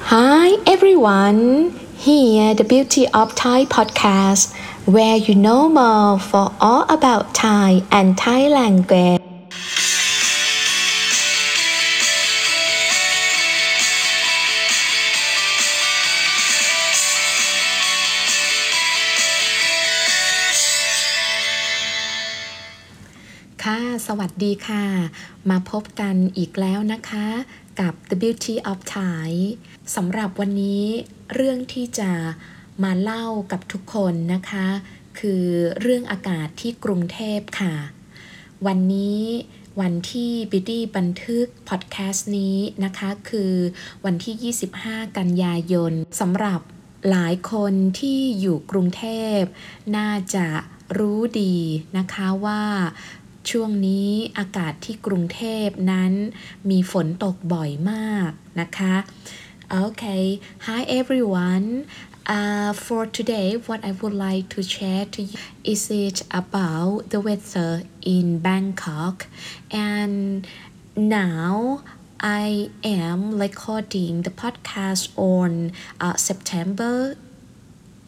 Hi everyone, here the Beauty of Thai podcast, where you know more for all about Thai and Thai language. ค่ะ สวัสดีค่ะ มาพบกันอีกแล้วนะคะ กับ The Beauty of Thai สำหรับวันนี้เรื่องที่จะมาเล่ากับทุกคนนะคะ คือเรื่องอากาศที่กรุงเทพค่ะ วันนี้วันที่ Beauty บันทึกพอดแคสต์นี้นะคะ คือวันที่ 25 กันยายนสำหรับหลายคนที่อยู่กรุงเทพ น่าจะรู้ดีนะคะว่า ช่วงนี้อากาศที่กรุงเทพนั้นมีฝนตกบ่อยมากนะคะ Okay hi everyone uh, for today what I would like to share to you is it about the weather in Bangkok and now I am recording the podcast on uh, September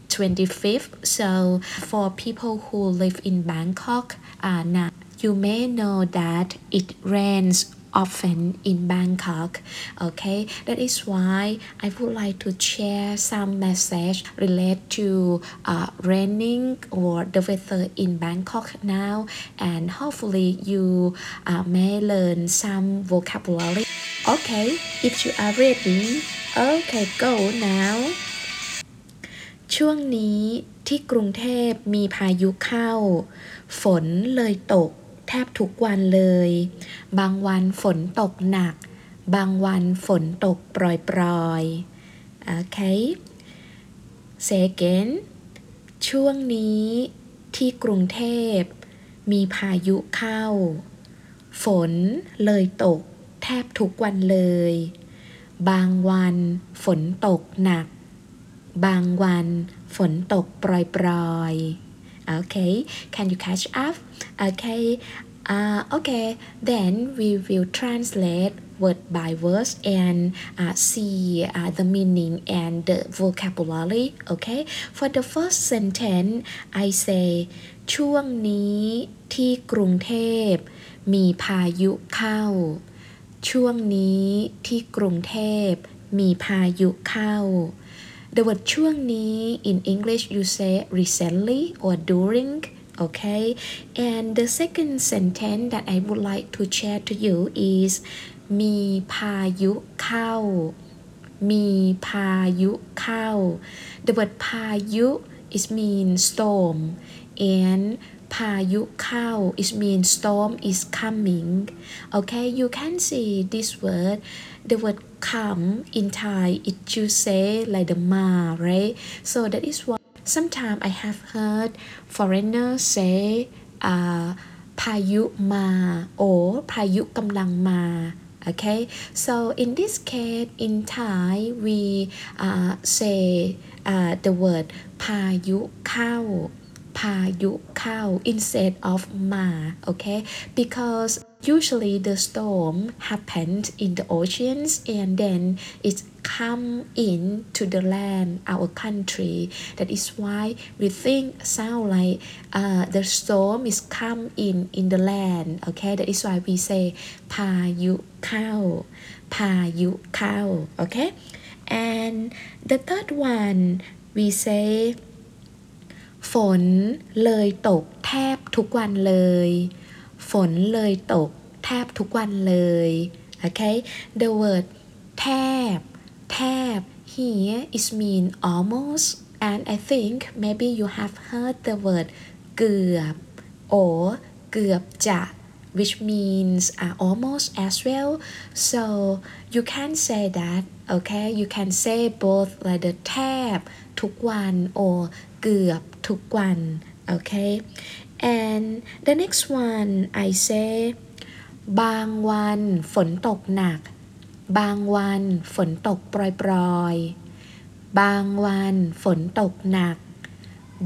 25th. So, for people who live in Bangkok, uh, now you may know that it rains often in Bangkok. Okay, that is why I would like to share some message related to uh, raining or the weather in Bangkok now, and hopefully you uh, may learn some vocabulary. Okay, if you are ready, okay, go now. ช่วงนี้ที่กรุงเทพมีพายุเข้า ฝนเลยตก แทบทุกวันเลย บางวันฝนตกหนัก บางวันฝนตกปล่อยๆโอเค second ช่วงนี้ที่กรุงเทพ มีพายุเข้า ฝนเลยตก แทบทุกวันเลย บางวันฝนตกหนัก บางวันฝนตกปล่อยๆ okay can you catch up okay uh, okay then we will translate word by word and uh, see uh, the meaning and the vocabulary okay for the first sentence I say ช่วงนี้ที่กรุงเทพมีพายุเข้า ช่วงนี้ที่กรุงเทพมีพายุเข้า The word ช่วงนี้ in English you say recently or during okay and the second sentence that I would like to share to you is มีพายุเข้า มีพายุเข้า the word พายุ is mean storm and พายุเข้า Khao, it means storm is coming. Okay, you can see this word, the word come in Thai, it you say like the ma, right? So that is why sometimes I have heard foreigners say uh, พายุมา" ma or "พายุกำลังมา," ma. Okay, so in this case, in Thai, we uh, say uh, the word พายุเข้า. Payu Kao instead of Ma, okay? Because usually the storm happened in the oceans and then it come in to the land our country. That is why we think sound like uh, the storm is come in in the land okay? That is why we say payu kao payu kao okay? And the third one we say ฝนเลยตกแทบทุกวันเลย ฝนเลยตกแทบทุกวันเลย okay the word แทบ แทบ here is mean almost and I think maybe you have heard the word เกือบ or เกือบจะ which means uh, almost as well so you can say that okay you can say both like the แทบทุกวัน or เกือบทุกวัน okay and the next one I say บางวันฝนตกหนัก บางวันฝนตกปล่อยๆ บางวันฝนตกหนัก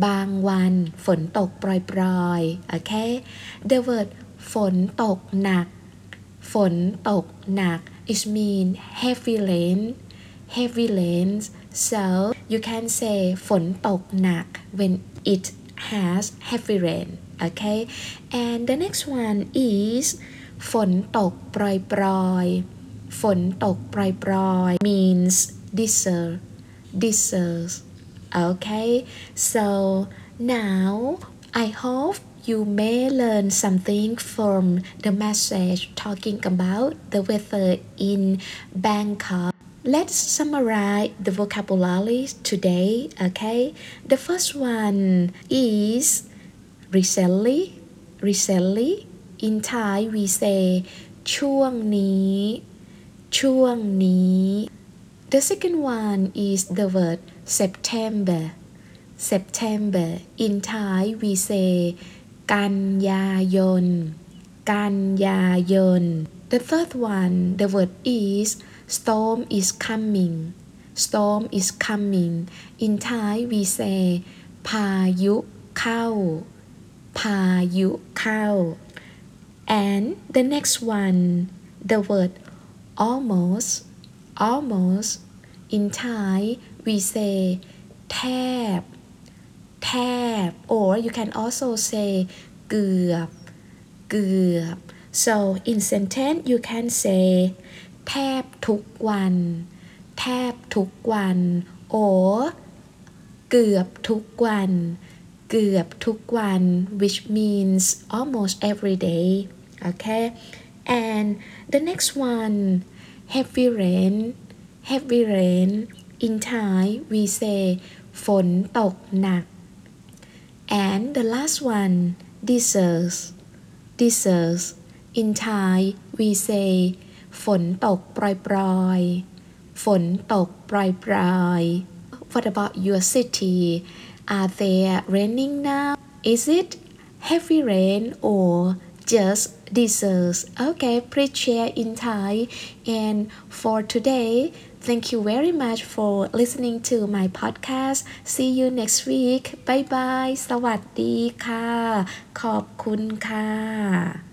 บางวันฝนตกปล่อยๆ okay the word ฝนตกหนัก ฝนตกหนัก is mean heavy rain heavy rains so you can say ฝนตกหนัก when it has heavy rain okay and the next one is ฝนตกปรอยๆฝนตกปรอยๆ means drizzle drizzles okay so now I hope you may learn something from the message talking about the weather in Bangkok Let's summarize the vocabulary today, okay? The first one is recently, recently. In Thai we say ช่วงนี้ ช่วงนี้ The second one is the word September, September. In Thai we say กันยายน กันยายน The third one, the word is storm is coming storm is coming in Thai we say พายุเข้า พายุเข้า and the next one the word almost almost in Thai we say แทบ แทบ or you can also say เกือบ เกือบ so in sentence you can say แทบทุกวัน แทบทุกวัน or เกือบทุกวัน เกือบทุกวัน which means almost every day okay and the next one heavy rain heavy rain in Thai we say ฝนตกหนัก and the last one drizzles drizzles in Thai we say ฝนตกปรอยๆ ฝนตกปรอยๆ What about your city Are there raining now Is it heavy rain or just drizzles Okay please share in Thai and for today Thank you very much for listening to my podcast See you next week Bye bye สวัสดีค่ะ ขอบคุณค่ะ